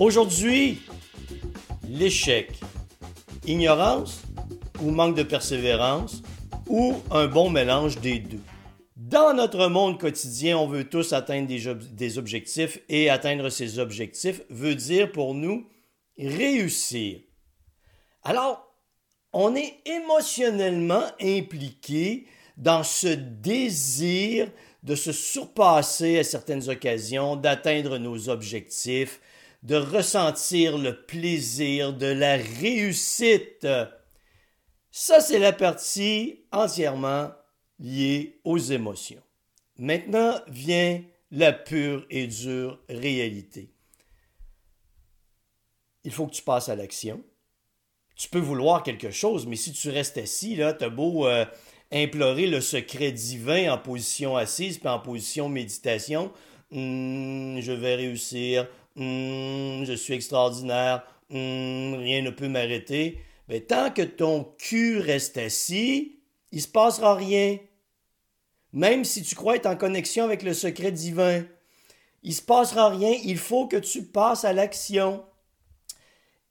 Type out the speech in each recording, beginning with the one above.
Aujourd'hui, l'échec, ignorance ou manque de persévérance ou un bon mélange des deux. Dans notre monde quotidien, on veut tous atteindre des, objectifs et atteindre ces objectifs veut dire pour nous réussir. Alors, on est émotionnellement impliqué dans ce désir de se surpasser à certaines occasions, d'atteindre nos objectifs, de ressentir le plaisir de la réussite. Ça, c'est la partie entièrement liée aux émotions. Maintenant vient la pure et dure réalité. Il faut que tu passes à l'action. Tu peux vouloir quelque chose, mais si tu restes assis, là, t'as beau euh, implorer le secret divin en position assise puis en position méditation, hmm, je vais réussir, Hmm, je suis extraordinaire, hmm, rien ne peut m'arrêter. Mais tant que ton cul reste assis, il se passera rien. Même si tu crois être en connexion avec le secret divin, il se passera rien. Il faut que tu passes à l'action.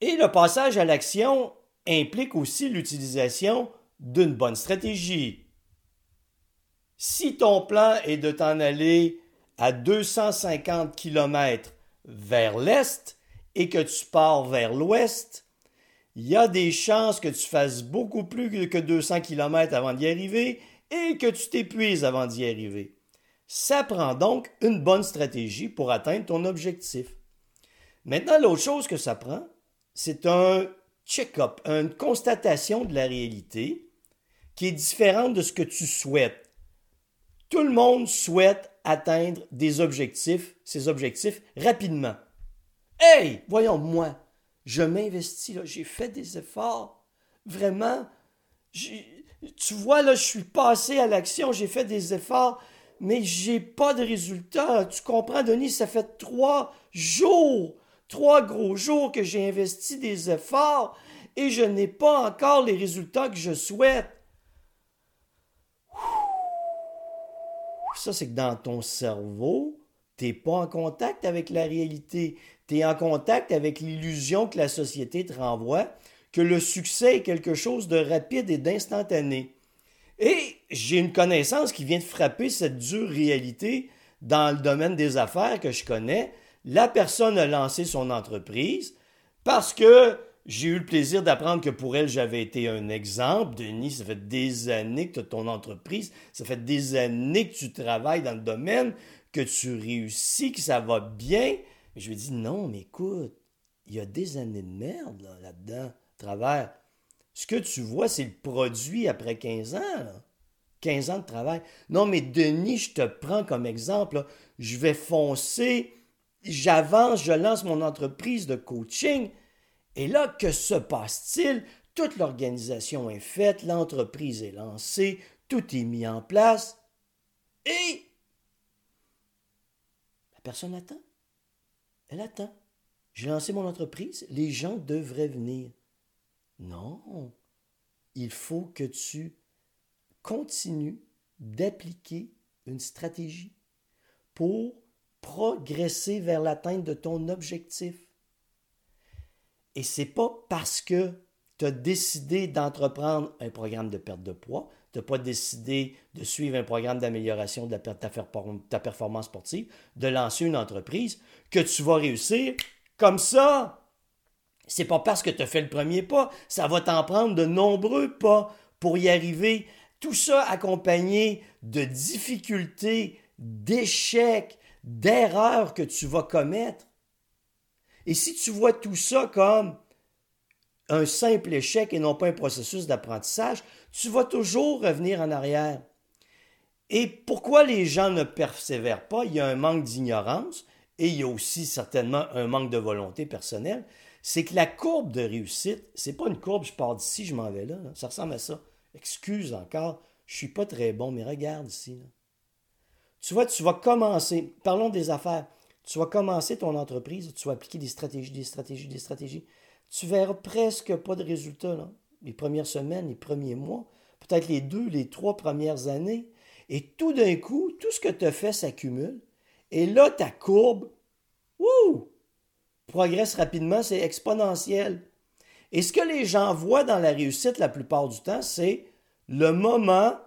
Et le passage à l'action implique aussi l'utilisation d'une bonne stratégie. Si ton plan est de t'en aller à 250 km vers l'est et que tu pars vers l'ouest, il y a des chances que tu fasses beaucoup plus que 200 km avant d'y arriver et que tu t'épuises avant d'y arriver. Ça prend donc une bonne stratégie pour atteindre ton objectif. Maintenant, l'autre chose que ça prend, c'est un check-up, une constatation de la réalité qui est différente de ce que tu souhaites. Tout le monde souhaite atteindre des objectifs, ces objectifs, rapidement. Hey, voyons, moi, je m'investis, j'ai fait des efforts. Vraiment, tu vois, là, je suis passé à l'action, j'ai fait des efforts, mais j'ai pas de résultat. Tu comprends, Denis, ça fait trois jours, trois gros jours que j'ai investi des efforts et je n'ai pas encore les résultats que je souhaite. Ça, c'est que dans ton cerveau, tu n'es pas en contact avec la réalité. Tu es en contact avec l'illusion que la société te renvoie, que le succès est quelque chose de rapide et d'instantané. Et j'ai une connaissance qui vient de frapper cette dure réalité dans le domaine des affaires que je connais. La personne a lancé son entreprise parce que j'ai eu le plaisir d'apprendre que pour elle, j'avais été un exemple. Denis, ça fait des années que tu as ton entreprise, ça fait des années que tu travailles dans le domaine, que tu réussis, que ça va bien. je lui ai dit, non, mais écoute, il y a des années de merde là-dedans, travers. Ce que tu vois, c'est le produit après 15 ans. 15 ans de travail. Non, mais Denis, je te prends comme exemple. Je vais foncer, j'avance, je lance mon entreprise de coaching. Et là, que se passe-t-il? Toute l'organisation est faite, l'entreprise est lancée, tout est mis en place, et la personne attend. Elle attend. J'ai lancé mon entreprise, les gens devraient venir. Non, il faut que tu continues d'appliquer une stratégie pour progresser vers l'atteinte de ton objectif. Et c'est pas parce que tu as décidé d'entreprendre un programme de perte de poids, tu n'as pas décidé de suivre un programme d'amélioration de ta performance sportive, de lancer une entreprise, que tu vas réussir comme ça. C'est pas parce que tu as fait le premier pas, ça va t'en prendre de nombreux pas pour y arriver. Tout ça accompagné de difficultés, d'échecs, d'erreurs que tu vas commettre. Et si tu vois tout ça comme un simple échec et non pas un processus d'apprentissage, tu vas toujours revenir en arrière. Et pourquoi les gens ne persévèrent pas? Il y a un manque d'ignorance et il y a aussi certainement un manque de volonté personnelle. C'est que la courbe de réussite, c'est pas une courbe, je pars d'ici, je m'en vais là, Ça ressemble à ça. Excuse encore, je suis pas très bon, mais regarde ici. Tu vois, tu vas commencer. Parlons des affaires. Tu vas commencer ton entreprise, tu vas appliquer des stratégies, des stratégies, des stratégies. Tu verras presque pas de résultats, les premières semaines, les premiers mois, peut-être les deux, les trois premières années. Et tout d'un coup, tout ce que tu as fait s'accumule. Et là, ta courbe, progresse rapidement, c'est exponentiel. Et ce que les gens voient dans la réussite la plupart du temps, c'est le moment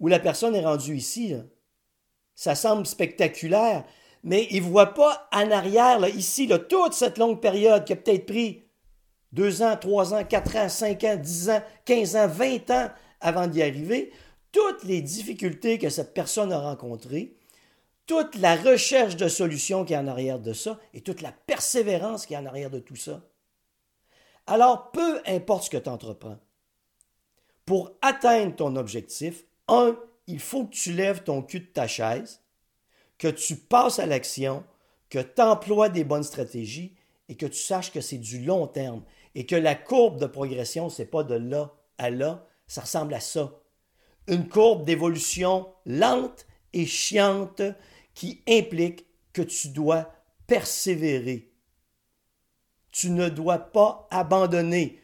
où la personne est rendue ici. Ça semble spectaculaire, mais ils ne voient pas en arrière, ici, toute cette longue période qui a peut-être pris deux ans, trois ans, quatre ans, cinq ans, dix ans, quinze ans, vingt ans avant d'y arriver, toutes les difficultés que cette personne a rencontrées, toute la recherche de solutions qui est en arrière de ça et toute la persévérance qui est en arrière de tout ça. Alors, peu importe ce que tu entreprends, pour atteindre ton objectif, un, il faut que tu lèves ton cul de ta chaise, que tu passes à l'action, que tu emploies des bonnes stratégies et que tu saches que c'est du long terme et que la courbe de progression, c'est pas de là à là, ça ressemble à ça. Une courbe d'évolution lente et chiante qui implique que tu dois persévérer. Tu ne dois pas abandonner.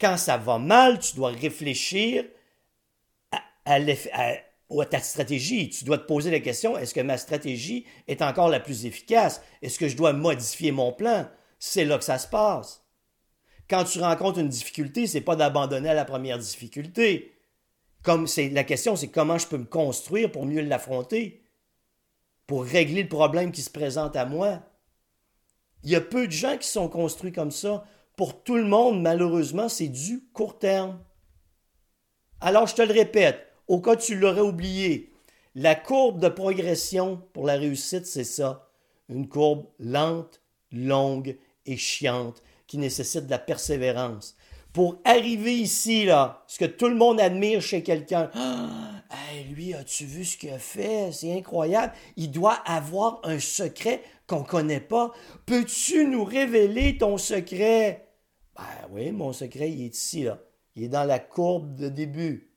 Quand ça va mal, tu dois réfléchir à, ta stratégie. Tu dois te poser la question, est-ce que ma stratégie est encore la plus efficace? Est-ce que je dois modifier mon plan? C'est là que ça se passe. Quand tu rencontres une difficulté, c'est pas d'abandonner à la première difficulté. Comme c'est la question, c'est comment je peux me construire pour mieux l'affronter, pour régler le problème qui se présente à moi. Il y a peu de gens qui sont construits comme ça. Pour tout le monde, malheureusement, c'est du court terme. Alors, je te le répète, au cas où tu l'aurais oublié, la courbe de progression pour la réussite, c'est ça. Une courbe lente, longue et chiante qui nécessite de la persévérance. Pour arriver ici, là, ce que tout le monde admire chez quelqu'un, ah, lui, as-tu vu ce qu'il a fait? C'est incroyable. Il doit avoir un secret qu'on ne connaît pas. Peux-tu nous révéler ton secret? Ben oui, mon secret, il est ici, là. Il est dans la courbe de début.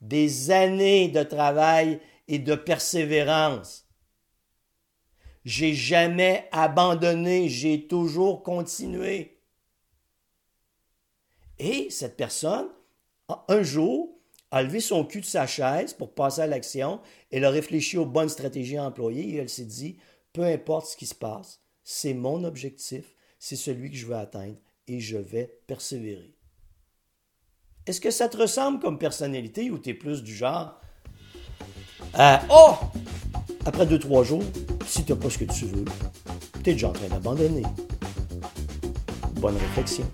Des années de travail et de persévérance. J'ai jamais abandonné, j'ai toujours continué. Et cette personne, un jour, a levé son cul de sa chaise pour passer à l'action. Elle a réfléchi aux bonnes stratégies à employer et elle s'est dit peu importe ce qui se passe, c'est mon objectif, c'est celui que je veux atteindre et je vais persévérer. Est-ce que ça te ressemble comme personnalité ou tu es plus du genre Oh Après deux, trois jours, si tu n'as pas ce que tu veux, tu es déjà en train d'abandonner? Bonne réflexion.